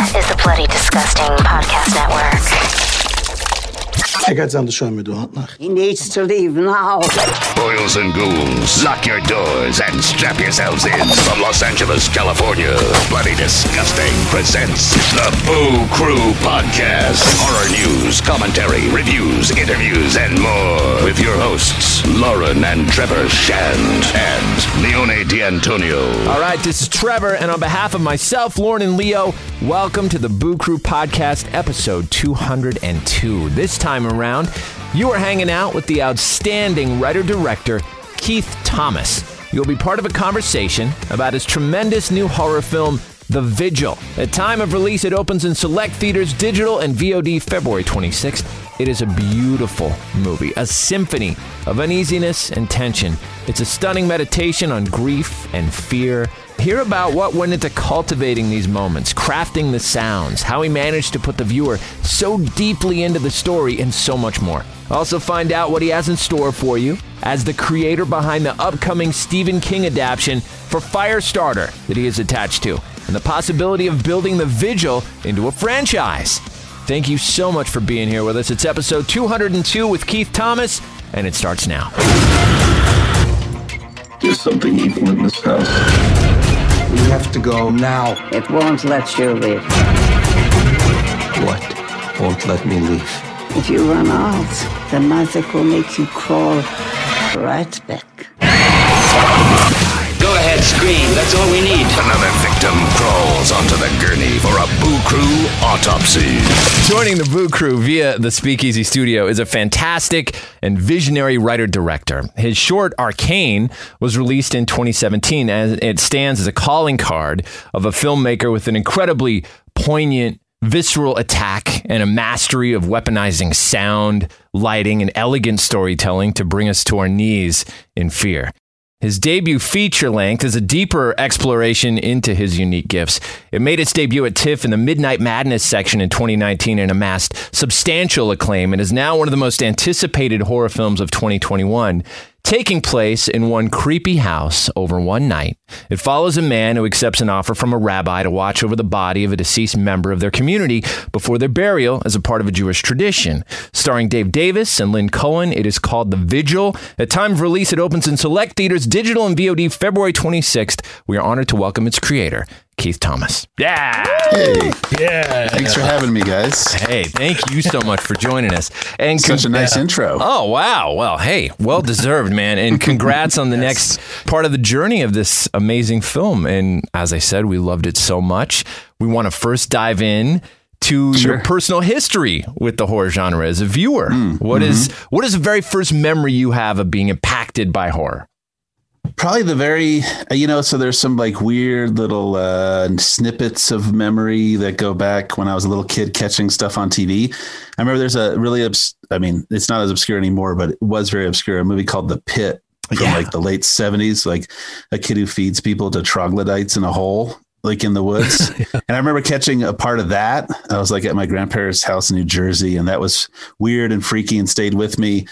is the Bloody Disgusting Podcast Network. I got something to show me, do not He needs to leave now. Boils and ghouls, lock your doors and strap yourselves in. From Los Angeles, California, Bloody Disgusting presents the Boo Crew Podcast. Horror news, commentary, reviews, interviews, and more. With your hosts, Lauren and Trevor Shand and Leone D'Antonio. All right, this is Trevor, and on behalf of myself, Lauren, and Leo, welcome to the Boo Crew Podcast, episode 202. This time around, you are hanging out with the outstanding writer director, Keith Thomas. You'll be part of a conversation about his tremendous new horror film, The Vigil. At time of release, it opens in select theaters, digital, and VOD February 26th. It is a beautiful movie, a symphony of uneasiness and tension. It's a stunning meditation on grief and fear. Hear about what went into cultivating these moments, crafting the sounds, how he managed to put the viewer so deeply into the story, and so much more. Also, find out what he has in store for you as the creator behind the upcoming Stephen King adaptation for Firestarter that he is attached to, and the possibility of building The Vigil into a franchise. Thank you so much for being here with us. It's episode 202 with Keith Thomas, and it starts now. There's something evil in this house. We have to go now. It won't let you leave. What won't let me leave? If you run out, the magic will make you crawl right back. Go ahead, scream. That's all we need. Another victim crawls onto the gurney for a Boo Crew autopsy. Joining the Boo Crew via the Speakeasy Studio is a fantastic and visionary writer director. His short Arkane was released in 2017 and it stands as a calling card of a filmmaker with an incredibly poignant visceral attack and a mastery of weaponizing sound, lighting, and elegant storytelling to bring us to our knees in fear. His debut feature length is a deeper exploration into his unique gifts. It made its debut at TIFF in the Midnight Madness section in 2019 and amassed substantial acclaim and is now one of the most anticipated horror films of 2021 taking place in one creepy house over one night. It follows a man who accepts an offer from a rabbi to watch over the body of a deceased member of their community before their burial as a part of a Jewish tradition. Starring Dave Davis and Lynn Cohen, it is called The Vigil. At time of release, it opens in select theaters, digital and VOD February 26th. We are honored to welcome its creator, Keith Thomas. Yeah. Hey, Yeah. thanks for having me, guys. Hey, thank you so much for joining us. And Such a nice intro. Oh wow! Well, hey, well deserved, man, and congrats on the next part of the journey of this amazing film. And as I said, we loved it so much. We want to first dive in to your personal history with the horror genre as a viewer. Mm, What mm-hmm. is what is the very first memory you have of being impacted by horror? Probably the very, uh, you know, so there's some like weird little uh, snippets of memory that go back when I was a little kid catching stuff on TV. I remember there's a really, obs- I mean, it's not as obscure anymore, but it was very obscure. A movie called The Pit from Yeah. like the late 70s, like a kid who feeds people to troglodytes in a hole. Like in the woods. and I remember catching a part of that. I was like at my grandparents' house in New Jersey, and that was weird and freaky and stayed with me.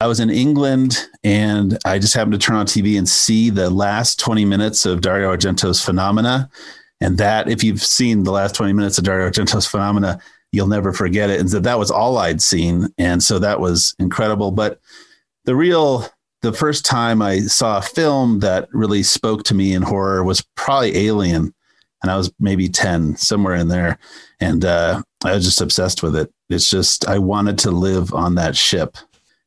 I was in England and I just happened to turn on TV and see the last 20 minutes of Dario Argento's Phenomena. And that, if you've seen the last 20 minutes of Dario Argento's Phenomena, you'll never forget it. And so that was all I'd seen. And so that was incredible. But the real, the first time I saw a film that really spoke to me in horror was probably Alien. And I was maybe 10, somewhere in there. And uh, I was just obsessed with it. It's just, I wanted to live on that ship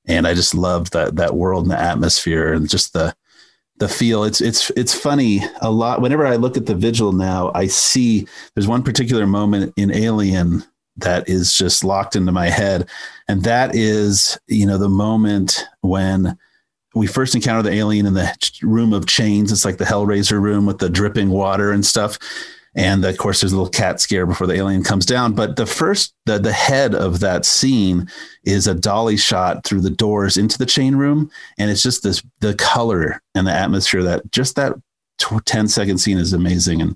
and I just loved that that world and the atmosphere and just the the feel. It's it's it's funny a lot. Whenever I look at the vigil now, I see there's one particular moment in Alien that is just locked into my head, and that is you know the moment when we first encounter the alien in the room of chains. It's like the Hellraiser room with the dripping water and stuff. And of course, there's a little cat scare before the alien comes down. But the first, the, the head of that scene is a dolly shot through the doors into the chain room. And it's just this, the color and the atmosphere that just that tw- 10 second scene is amazing. And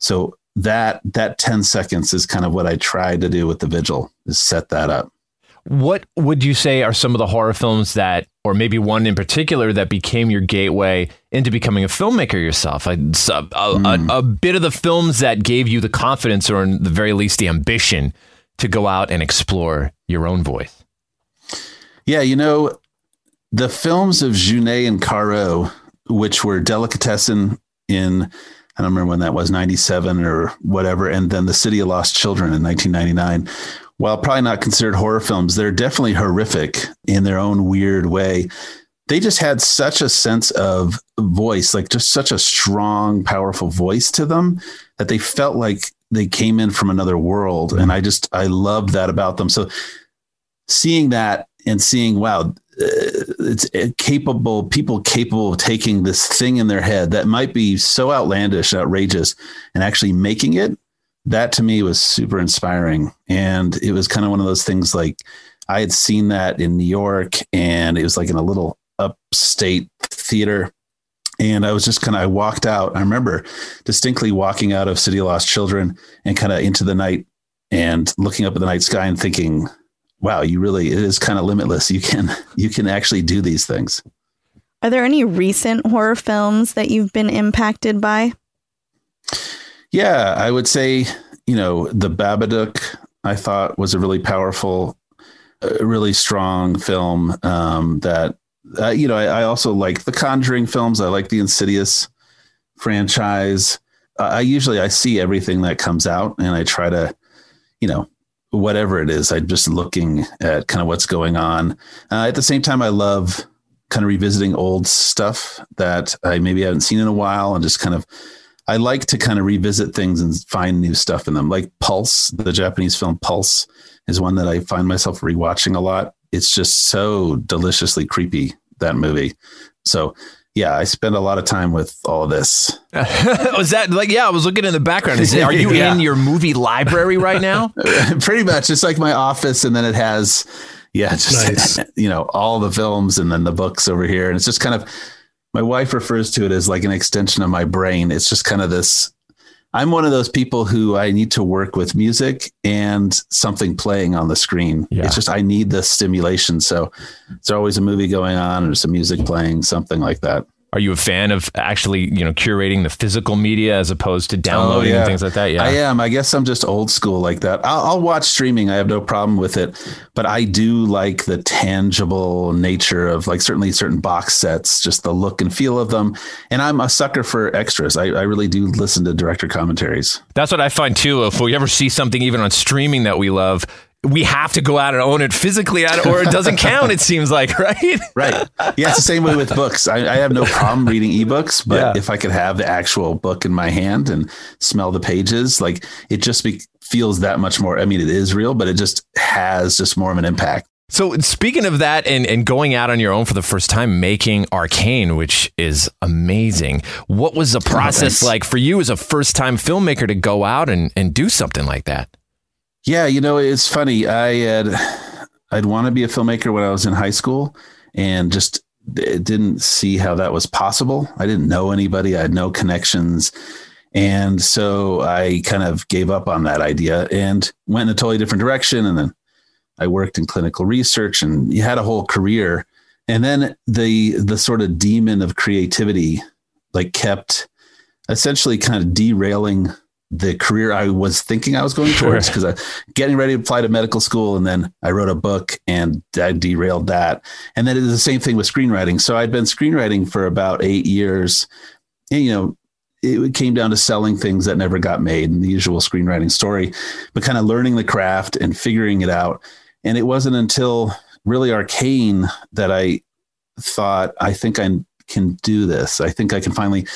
so that, that 10 seconds is kind of what I tried to do with the vigil is set that up. What would you say are some of the horror films that, or maybe one in particular, that became your gateway into becoming a filmmaker yourself? A, a, Hmm. a, a bit of the films that gave you the confidence, or in the very least, the ambition to go out and explore your own voice. Yeah, you know, the films of Jeunet and Caro, which were Delicatessen in, I don't remember when that was, 97 or whatever, and then The City of Lost Children in 1999. While probably not considered horror films, they're definitely horrific in their own weird way. They just had such a sense of voice, like just such a strong, powerful voice to them that they felt like they came in from another world. And I just, I loved that about them. So seeing that and seeing wow uh, it's capable people capable of taking this thing in their head that might be so outlandish outrageous and actually making it that to me was super inspiring and it was kind of one of those things like i had seen that in new york and it was like in a little upstate theater and I was just kind of, I walked out. I remember distinctly walking out of City of Lost Children and kind of into the night and looking up at the night sky and thinking, wow, you really, it is kind of limitless. You can, you can actually do these things. Are there any recent horror films that you've been impacted by? Yeah, I would say, you know, The Babadook, I thought was a really powerful, uh, really strong film um, that, uh, you know, I, I also like the Conjuring films. I like the Insidious franchise. Uh, I usually, I see everything that comes out and I try to, you know, whatever it is, I'm just looking at kind of what's going on. Uh, at the same time, I love kind of revisiting old stuff that I maybe haven't seen in a while and just kind of I like to kind of revisit things and find new stuff in them. Like Pulse, the Japanese film Pulse is one that I find myself rewatching a lot. It's just so deliciously creepy that movie. So yeah, I spend a lot of time with all of this. was that like yeah? I was looking in the background. Is it, are you Yeah. in your movie library right now? Pretty much, it's like my office, and then it has, yeah, just Nice. you know all the films and then the books over here, and it's just kind of. My wife refers to it as like an extension of my brain. It's just kind of this. I'm one of those people who I need to work with music and something playing on the screen. Yeah. It's just I need the stimulation. So there's always a movie going on or some music playing, something like that. Are you a fan of actually you know curating the physical media as opposed to downloading Oh, yeah. and things like that? Yeah, I am. I guess I'm just old school like that. I'll, I'll watch streaming. I have no problem with it, but I do like the tangible nature of like certainly certain box sets, just the look and feel of them. And I'm a sucker for extras. I, I really do listen to director commentaries. That's what I find too. If we ever see something even on streaming that we love, we have to go out and own it physically, out or it doesn't count. It seems like right. Right. Yeah, it's the same way with books. I, I have no problem reading ebooks, but Yeah. if I could have the actual book in my hand and smell the pages, like it just be, feels that much more. I mean, it is real, but it just has just more of an impact. So speaking of that and, and going out on your own for the first time, making Arkane, which is amazing. What was the oh, process thanks. like for you as a first time filmmaker to go out and, and do something like that? Yeah, you know, it's funny. I had I'd want to be a filmmaker when I was in high school and just didn't see how that was possible. I didn't know anybody, I had no connections. And so I kind of gave up on that idea and went in a totally different direction and then I worked in clinical research and you had a whole career. And then the the sort of demon of creativity like kept essentially kind of derailing the career I was thinking I was going Sure. towards because I getting ready to apply to medical school and then I wrote a book and I derailed that. And then it is the same thing with screenwriting. So I'd been screenwriting for about eight years. And you know, it came down to selling things that never got made and the usual screenwriting story, but kind of learning the craft and figuring it out. And it wasn't until really arkane that I thought, I think I can do this. I think I can finally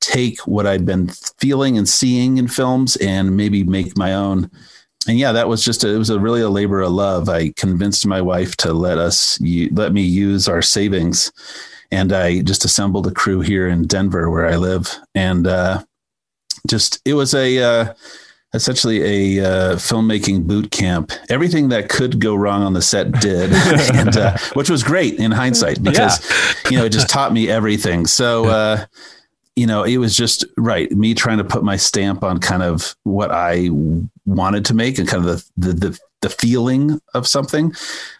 take what I'd been feeling and seeing in films and maybe make my own. And yeah, that was just a, it was a really a labor of love. I convinced my wife to let us let me use our savings, and I just assembled a crew here in Denver where I live, and uh, just it was a uh, essentially a uh, filmmaking boot camp. Everything that could go wrong on the set did, and uh, which was great in hindsight because you know it just taught me everything. So uh, you know, it was just right. Me trying to put my stamp on kind of what I wanted to make and kind of the, the, the, the feeling of something.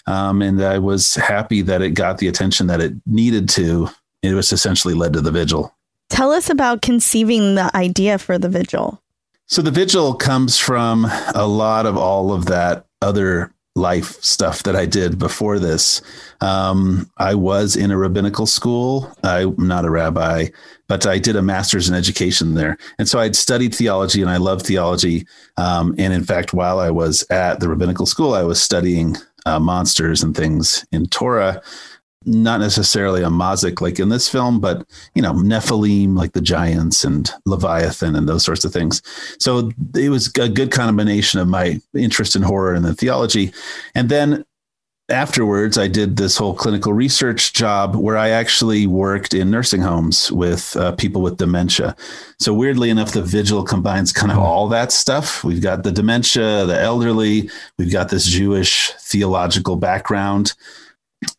Um, and I was happy that it got the attention that it needed to. It was essentially led to the vigil. Tell us about conceiving the idea for the vigil. So the vigil comes from a lot of all of that other life stuff that I did before this. Um, I was in a rabbinical school. I'm not a rabbi, but I did a master's in education there. And so I'd studied theology and I loved theology. Um, and in fact, while I was at the rabbinical school, I was studying uh, monsters and things in Torah not necessarily a mazik like in this film, but you know, Nephilim like the giants and Leviathan and those sorts of things. So it was a good combination of my interest in horror and the theology. And then afterwards, I did this whole clinical research job where I actually worked in nursing homes with uh, people with dementia. So weirdly enough, the vigil combines kind of all that stuff. We've got the dementia, the elderly, we've got this Jewish theological background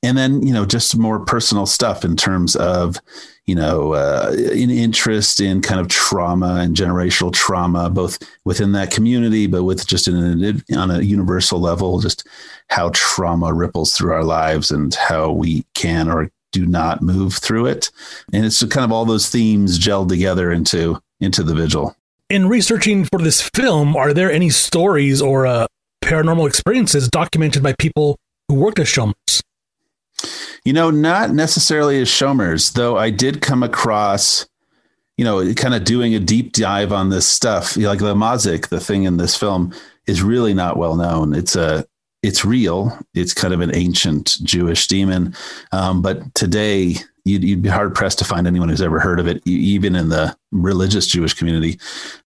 and then you know just more personal stuff in terms of you know uh, an interest in kind of trauma and generational trauma both within that community but with just in a, on a universal level just how trauma ripples through our lives and how we can or do not move through it. And it's kind of all those themes gelled together into into the vigil. In researching for this film are there any stories or uh, paranormal experiences documented by people who worked as Shomers you know, not necessarily as Shomers, though I did come across, you know, kind of doing a deep dive on this stuff. like the Mazik, the thing in this film, is really not well known. It's a it's real. It's kind of an ancient Jewish demon, um, but today you'd, you'd, be hard pressed to find anyone who's ever heard of it, even in the religious Jewish community.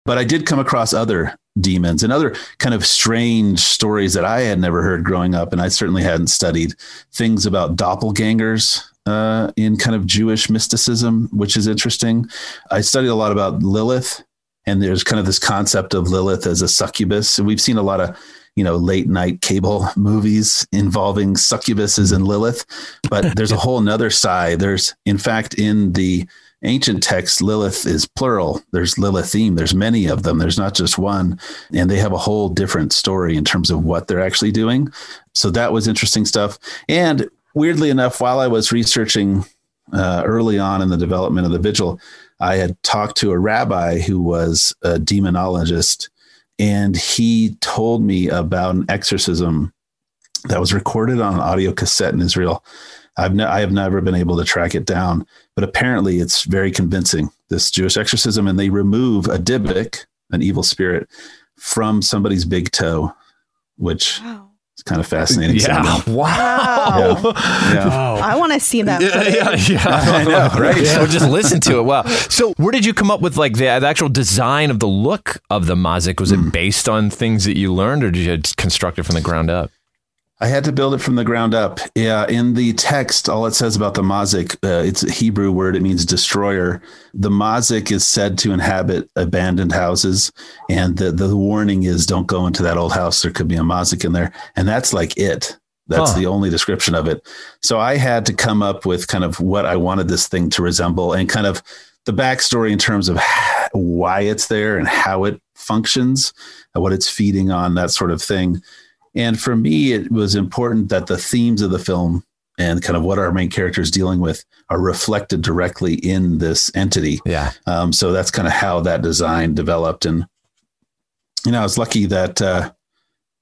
But I did come across other demons and other kind of strange stories that I had never heard growing up. And I certainly hadn't studied things about doppelgangers uh, in kind of Jewish mysticism, which is interesting. I studied a lot about Lilith, and there's kind of this concept of Lilith as a succubus. And we've seen a lot of you know late night cable movies involving succubuses and Lilith, but there's a whole nother side. There's in fact in the ancient texts, Lilith is plural. There's Lilithim. There's many of them. There's not just one. And they have a whole different story in terms of what they're actually doing. So that was interesting stuff. And weirdly enough, while I was researching uh, early on in the development of the vigil, I had talked to a rabbi who was a demonologist, and he told me about an exorcism that was recorded on an audio cassette in Israel I've ne- I have never been able to track it down, but apparently it's very convincing. This Jewish exorcism, and they remove a dybbuk, an evil spirit, from somebody's big toe, which wow. is kind of fascinating. Yeah, wow. Yeah. yeah. I want to see that. Yeah, yeah, yeah. I know, right? Yeah. Or just listen to it. Wow. So, where did you come up with like the, the actual design of the look of the mazik? Was mm. it based on things that you learned, or did you just construct it from the ground up? I had to build it from the ground up. Yeah, in the text, all it says about the mazik, uh, it's a Hebrew word. It means destroyer. The mazik is said to inhabit abandoned houses, and the the warning is don't go into that old house. There could be a mazik in there, and that's like it. That's huh. the only description of it. So I had to come up with kind of what I wanted this thing to resemble, and kind of the backstory in terms of why it's there and how it functions, what it's feeding on, that sort of thing. And for me, it was important that the themes of the film and kind of what our main character is dealing with are reflected directly in this entity. Yeah. Um, so that's kind of how that design developed. And, you know, I was lucky that uh,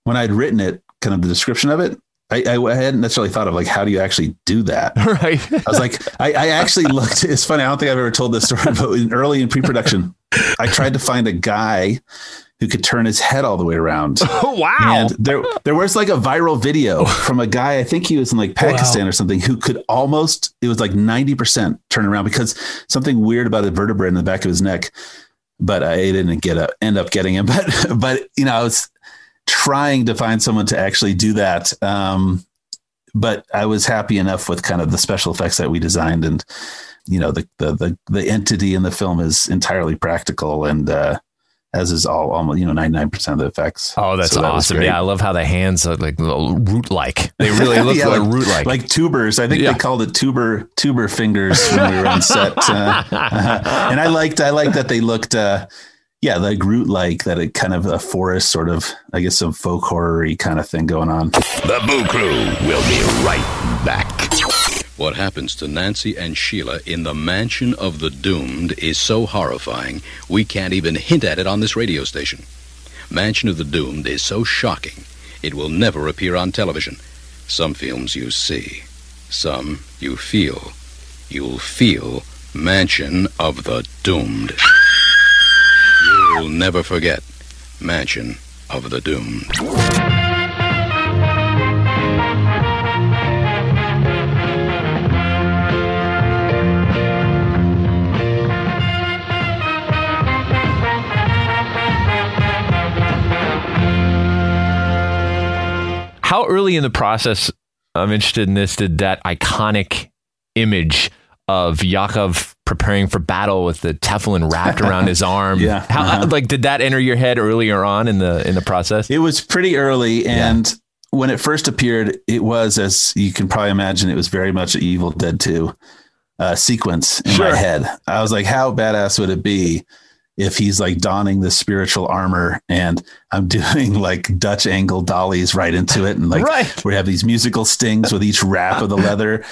when I'd written it, kind of the description of it, I, I, hadn't necessarily thought of like how do you actually do that. Right. I was like, I, I actually looked. It's funny. I don't think I've ever told this story, but in, early in pre-production, I tried to find a guy who could turn his head all the way around. Oh, wow. And there there was like a viral video from a guy, I think he was in like Pakistan wow. or something, who could almost it was like 90% turn around because something weird about the vertebra in the back of his neck. But I didn't get a, end up getting him. But but you know, I was trying to find someone to actually do that. Um, but I was happy enough with kind of the special effects that we designed and you know the the the, the entity in the film is entirely practical and uh as is all almost you know ninety nine percent of the effects. Oh, that's So that awesome. Yeah, I love how the hands are like root like. They really look Yeah, like, like- root like. like tubers. I think Yeah. they called it tuber tuber fingers when we were on set. Uh, uh, and I liked I liked that they looked uh, yeah like root like that. It kind of a forest sort of I guess some folk horror kind of thing going on. The Boo Crew will be right back. What happens to Nancy and Sheila in the Mansion of the Doomed is so horrifying, we can't even hint at it on this radio station. Mansion of the Doomed is so shocking, it will never appear on television. Some films you see, some you feel. You'll feel Mansion of the Doomed. You'll never forget Mansion of the Doomed. How early in the process, I'm interested in this, did that iconic image of Yakov preparing for battle with the tefillin wrapped around his arm? Yeah. How, Uh-huh. like, did that enter your head earlier on in the in the process? It was pretty early, and when it first appeared, it was as you can probably imagine, it was very much an Evil Dead Two uh, sequence in my head. I was like, how badass would it be if he's like donning the spiritual armor and I'm doing like Dutch angle dollies right into it, and like Right. we have these musical stings with each wrap of the leather.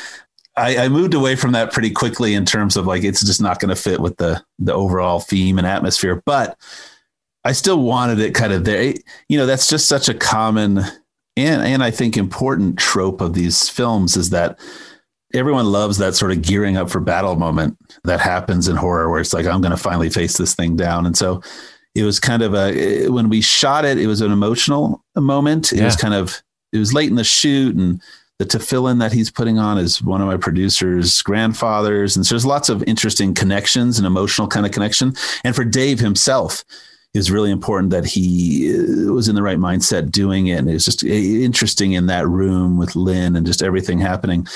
I, I moved away from that pretty quickly in terms of like it's just not going to fit with the the overall theme and atmosphere, but I still wanted it kind of there. You know, that's just such a common and and I think important trope of these films is that everyone loves that sort of gearing up for battle moment that happens in horror where it's like I'm going to finally face this thing down. And so it was kind of a when we shot it, it was an emotional moment. It was kind of it was late in the shoot and the tefillin that he's putting on is one of my producers' grandfathers. And so there's lots of interesting connections and emotional kind of connection. And for Dave himself, it was really important that he uh, was in the right mindset doing it. And it was just uh, interesting in that room with Lynn and just everything happening.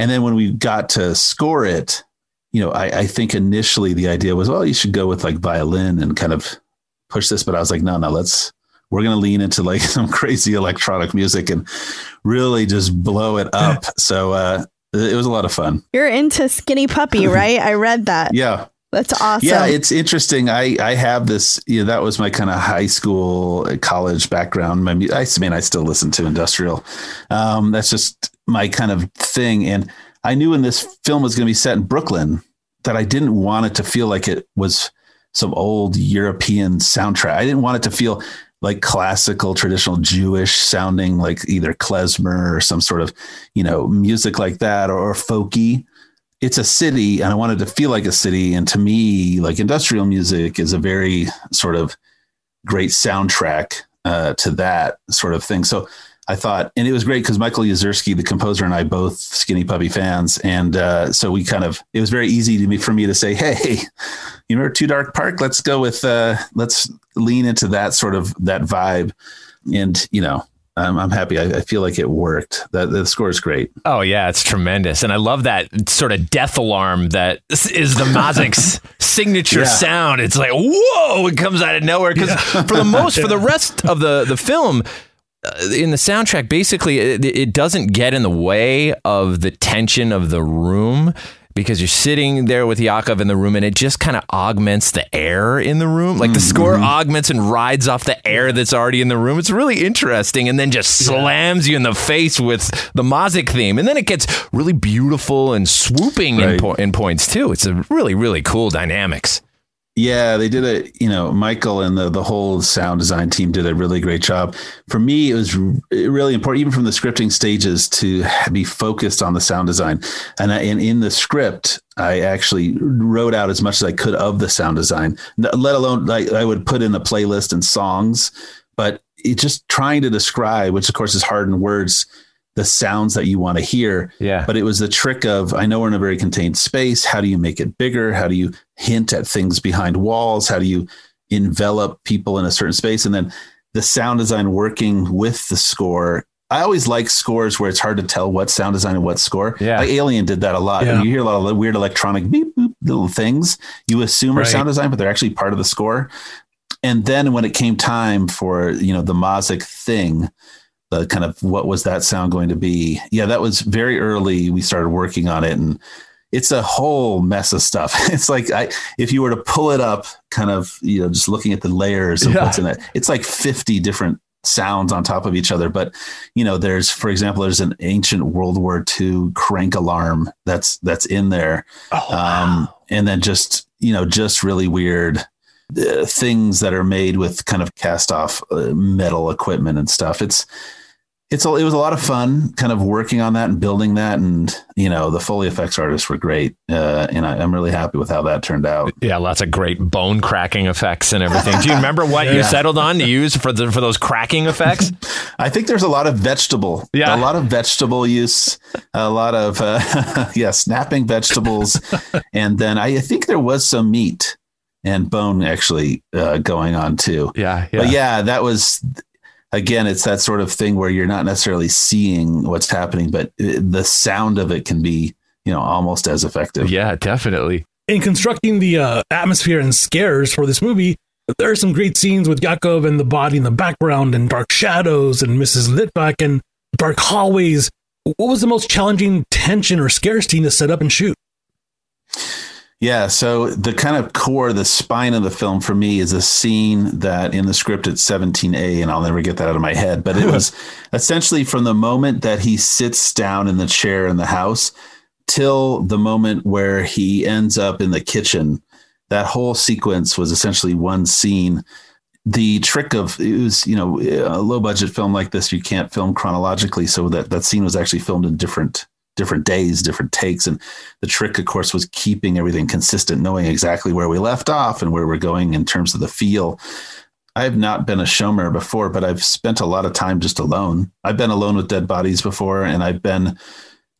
And then when we got to score it, you know, I, I think initially the idea was, well, you should go with like violin and kind of push this. But I was like, no, no, let's, we're going to lean into like some crazy electronic music and really just blow it up. so uh, it was a lot of fun. You're into Skinny Puppy, right? I read that. Yeah. That's awesome. Yeah, it's interesting. I I have this. You know, that was my kind of high school, uh, college background. My, mu- I mean, I still listen to industrial. Um, that's just my kind of thing. And I knew when this film was going to be set in Brooklyn that I didn't want it to feel like it was some old European soundtrack. I didn't want it to feel like classical, traditional Jewish sounding, like either klezmer or some sort of, you know, music like that or, folky it's a city and I wanted to feel like a city. And to me, like industrial music is a very sort of great soundtrack uh, to that sort of thing. So I thought, and it was great because Michael Yezerski, the composer, and I both Skinny Puppy fans, and uh, so we kind of it was very easy to me for me to say, hey, you remember Too Dark Park? Let's go with uh, let's lean into that sort of that vibe, and you know. I'm, I'm happy. I, I feel like it worked. That the score is great. Oh yeah, it's tremendous, and I love that sort of death alarm that is the Mazik's signature Yeah. sound. It's like whoa, it comes out of nowhere. Because for the most, for the rest of the the film, in the soundtrack, basically it, it doesn't get in the way of the tension of the room. Because you're sitting there with Yakov in the room and it just kind of augments the air in the room. Like the score mm-hmm. augments and rides off the air that's already in the room. It's really interesting and then just slams you in the face with the Mazik theme. And then it gets really beautiful and swooping in, po- in points too. It's a really, really cool dynamics. Yeah, they did a, you know, Michael and the, the whole sound design team did a really great job. For me, it was really important, even from the scripting stages, to be focused on the sound design. And, I, and in the script, I actually wrote out as much as I could of the sound design, let alone like I would put in a playlist and songs, but it just trying to describe, which of course is hard in words, the sounds that you want to hear. Yeah. But it was the trick of I know we're in a very contained space. How do you make it bigger? How do you hint at things behind walls? How do you envelop people in a certain space? And then the sound design working with the score. I always like scores where it's hard to tell what sound design and what score. Yeah. Like Alien did that a lot. Yeah. You hear a lot of weird electronic beep boop little things. You assume are sound design, but they're actually part of the score. and then when it came time for you know the Mazik thing, the kind of what was that sound going to be? Yeah, that was very early. We started working on it, and it's a whole mess of stuff. It's like I, if you were to pull it up, kind of you know just looking at the layers of Yeah. what's in it, it's like fifty different sounds on top of each other. But you know, there's for example, there's an ancient World War II crank alarm that's that's in there, um, and then just you know just really weird uh, things that are made with kind of cast off uh, metal equipment and stuff. It's it's a, it was a lot of fun kind of working on that and building that and you know the foley effects artists were great uh, and I, i'm really happy with how that turned out Yeah, lots of great bone cracking effects and everything. Do you remember what you settled on to use for the for those cracking effects? i think there's a lot of vegetable Yeah. a lot of vegetable use a lot of uh, yeah snapping vegetables and then I, I think there was some meat and bone actually uh, going on too Yeah, yeah. but yeah that was again it's that sort of thing where you're not necessarily seeing what's happening but the sound of it can be you know almost as effective Yeah, definitely. In constructing the uh, atmosphere and scares for this movie, there are some great scenes with Yakov and the body in the background, and dark shadows, and Mrs. Litvak, and dark hallways. What was the most challenging tension or scare scene to set up and shoot? Yeah, so the kind of core, the spine of the film for me is a scene that in the script it's 17A, and I'll never get that out of my head. But it was essentially from the moment that he sits down in the chair in the house till the moment where he ends up in the kitchen. That whole sequence was essentially one scene. The trick of it was, you know, a low budget film like this, you can't film chronologically. So that, that scene was actually filmed in different different days, different takes. And the trick, of course, was keeping everything consistent, knowing exactly where we left off and where we're going in terms of the feel. I've not been a shomer before, but I've spent a lot of time just alone. I've been alone with dead bodies before, and I've been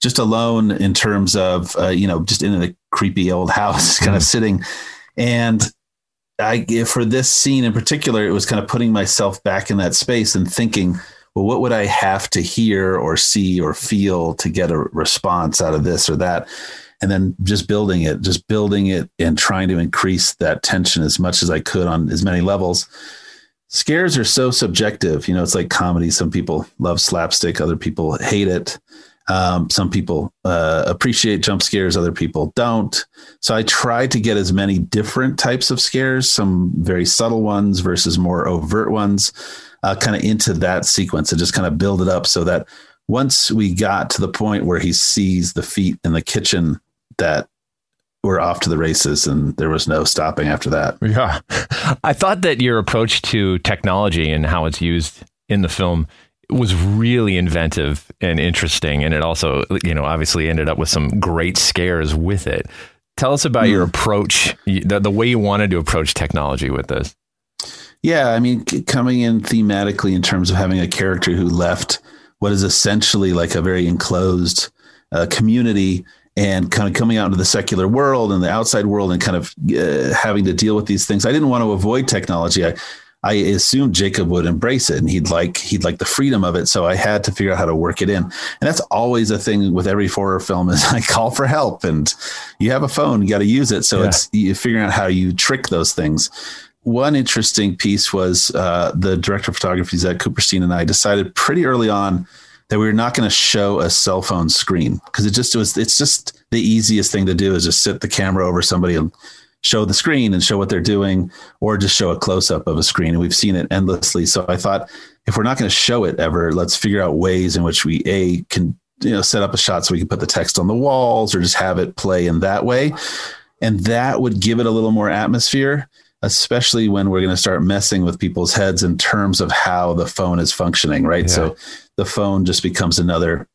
just alone in terms of, uh, you know, just in a creepy old house, kind of sitting. And I, for this scene in particular, it was kind of putting myself back in that space and thinking, well, what would I have to hear or see or feel to get a response out of this or that? And then just building it, just building it and trying to increase that tension as much as I could on as many levels. Scares are so subjective. You know, it's like comedy. Some people love slapstick, other people hate it. Um, some people uh, appreciate jump scares, other people don't. So I try to get as many different types of scares, some very subtle ones versus more overt ones, uh, kind of into that sequence and just kind of build it up so that once we got to the point where he sees the feet in the kitchen, that we're off to the races and there was no stopping after that. Yeah. I thought that your approach to technology and how it's used in the film was really inventive and interesting. And it also, you know, obviously ended up with some great scares with it. Tell us about your approach, the, the way you wanted to approach technology with this. Yeah, I mean, coming in thematically in terms of having a character who left what is essentially like a very enclosed uh, community and kind of coming out into the secular world and the outside world and kind of uh, having to deal with these things. I didn't want to avoid technology. I, I assumed Jacob would embrace it and he'd like he'd like the freedom of it. So I had to figure out how to work it in. And that's always a thing with every horror film is I call for help and you have a phone, you got to use it. So Yeah. it's you figuring out how you trick those things. One interesting piece was uh, the director of photography, Zach Kuperstein, and I decided pretty early on that we were not going to show a cell phone screen because it just was. It's just the easiest thing to do is just sit the camera over somebody and show the screen and show what they're doing, or just show a close up of a screen. And we've seen it endlessly. So I thought if we're not going to show it ever, let's figure out ways in which we a can you know set up a shot so we can put the text on the walls or just have it play in that way, and that would give it a little more atmosphere especially when we're going to start messing with people's heads in terms of how the phone is functioning, right? Yeah. So the phone just becomes another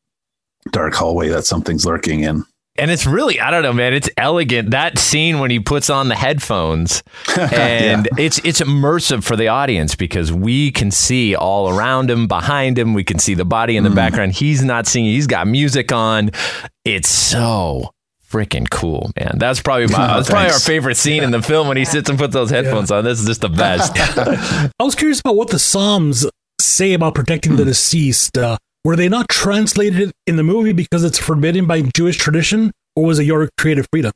dark hallway that something's lurking in. And it's really, I don't know, man. It's elegant. That scene when he puts on the headphones, and it's it's immersive for the audience because we can see all around him, behind him. We can see the body in the mm. background. He's not singing. He's got music on. It's so freaking cool, man. That's probably my, Oh, that's probably our favorite scene in the film when he sits and puts those headphones on. This is just the best. I was curious about what the Psalms say about protecting the deceased. Uh, were they not translated in the movie because it's forbidden by Jewish tradition, or was it your creative freedom?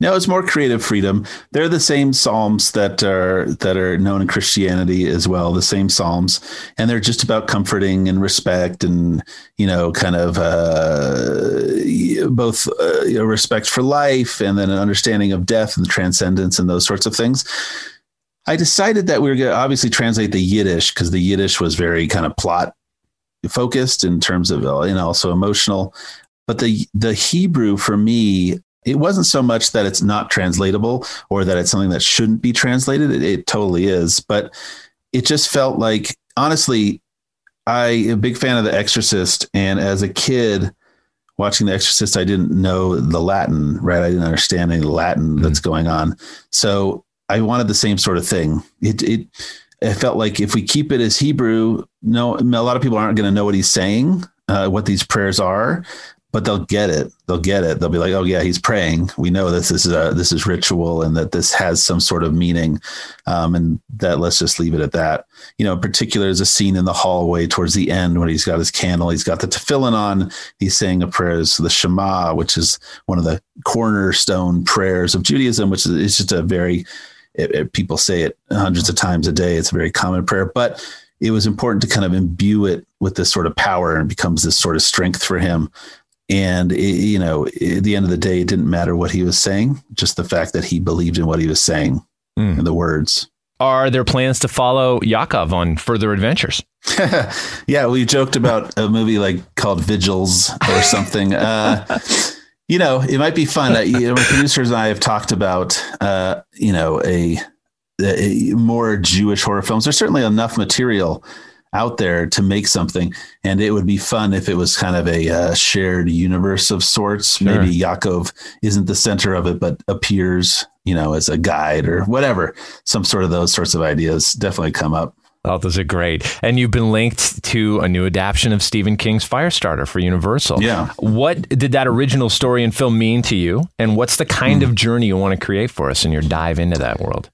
No, it's more creative freedom. They're the same psalms that are that are known in Christianity as well. The same psalms, and they're just about comforting and respect, and you know, kind of uh, both uh, you know, respect for life, and then an understanding of death and transcendence, and those sorts of things. I decided that we were going to obviously translate the Yiddish because the Yiddish was very kind of plot focused in terms of and also emotional. But the the Hebrew for me it wasn't so much that it's not translatable or that it's something that shouldn't be translated. It, it totally is, but it just felt like honestly, I am a big fan of The Exorcist, and as a kid watching The Exorcist, I didn't know the Latin, right? I didn't understand any Latin mm. that's going on, so I wanted the same sort of thing. It it it felt like if we keep it as Hebrew, no, a lot of people aren't going to know what he's saying, uh, what these prayers are but they'll get it. They'll get it. They'll be like, "Oh yeah, he's praying. We know this is a, this is ritual, and that this has some sort of meaning." Um, and that let's just leave it at that. You know, in particular, there's a scene in the hallway towards the end when he's got his candle, he's got the tefillin on, he's saying a prayer, the Shema, which is one of the cornerstone prayers of Judaism, which is just a very it, it, people say it hundreds of times a day. It's a very common prayer, but it was important to kind of imbue it with this sort of power and becomes this sort of strength for him and, it, you know, at the end of the day, it didn't matter what he was saying, just the fact that he believed in what he was saying mm. and the words. Are there plans to follow Yakov on further adventures? yeah, we joked about a movie like called Vigils or something. uh, you know, it might be fun. Uh, you know, my producers and I have talked about, uh, you know, a, a more Jewish horror films. There's certainly enough material out there to make something. And it would be fun if it was kind of a uh, shared universe of sorts. Sure. Maybe Yakov isn't the center of it, but appears, you know, as a guide or whatever. Some sort of those sorts of ideas definitely come up. Oh, those are great. And you've been linked to a new adaptation of Stephen King's Firestarter for Universal. Yeah. What did that original story and film mean to you? And what's the kind mm. of journey you want to create for us in your dive into that world?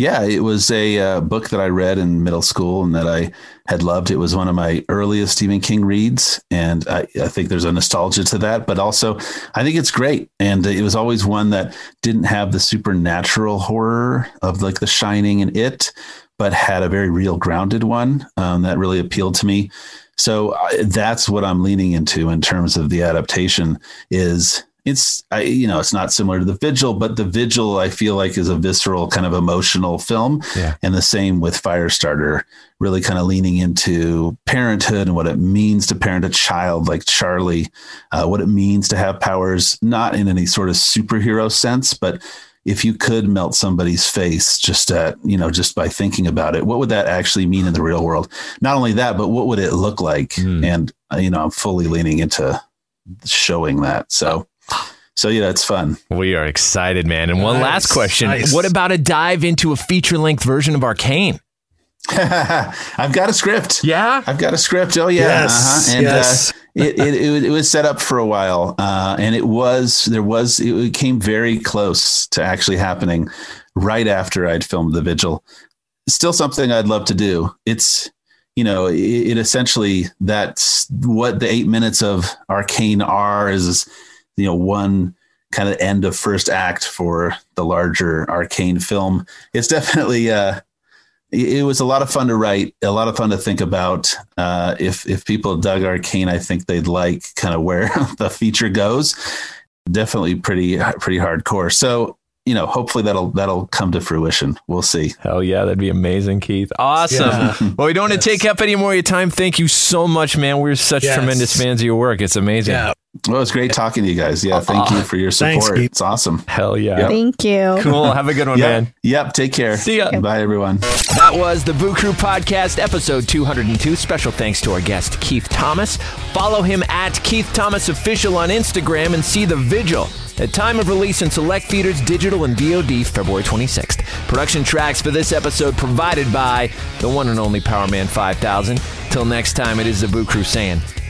Yeah, it was a uh, book that I read in middle school and that I had loved. It was one of my earliest Stephen King reads, and I, I, think there's a nostalgia to that. But also, I think it's great, and it was always one that didn't have the supernatural horror of like The Shining and It, but had a very real, grounded one um, that really appealed to me. So uh, that's what I'm leaning into in terms of the adaptation. Is it's I, you know it's not similar to the vigil but the vigil i feel like is a visceral kind of emotional film yeah. and the same with firestarter really kind of leaning into parenthood and what it means to parent a child like charlie uh, what it means to have powers not in any sort of superhero sense but if you could melt somebody's face just at you know just by thinking about it what would that actually mean in the real world not only that but what would it look like mm. and uh, you know i'm fully leaning into showing that so so yeah, it's fun. We are excited, man. And one last question: nice. What about a dive into a feature-length version of Arkane? I've got a script. Yeah, I've got a script. Oh yeah, yes. Uh-huh. and uh, yes. Uh, it, it, it, it, was set up for a while, uh, and it was there was it came very close to actually happening right after I'd filmed the vigil. Still something I'd love to do. It's you know it, it essentially that's what the eight minutes of Arkane are is you know one kind of end of first act for the larger arkane film. It's definitely uh it was a lot of fun to write a lot of fun to think about. Uh if if people dug arkane i think they'd like kind of where the feature goes. Definitely pretty pretty hardcore. So you know, hopefully that'll that'll come to fruition. We'll see. Hell yeah, that'd be amazing, Keith. Awesome. Yeah. well, we don't yes. want to take up any more of your time. Thank you so much, man. We're such yes. tremendous fans of your work. It's amazing. Yeah. Well, it's great talking to you guys. Yeah, thank you for your support. Thanks, it's awesome. Hell yeah. Yep. Thank you. Cool. Have a good one, yep. man. Yep. Take care. See ya. Bye, everyone. That was the Boo Crew Podcast, episode 202. Special thanks to our guest, Keith Thomas. Follow him at Keith Thomas Official on Instagram and see The Vigil at time of release in select theaters, digital, and VOD February 26th. Production tracks for this episode provided by the one and only Powerman 5000 Till next time, it is the Boo Crew saying,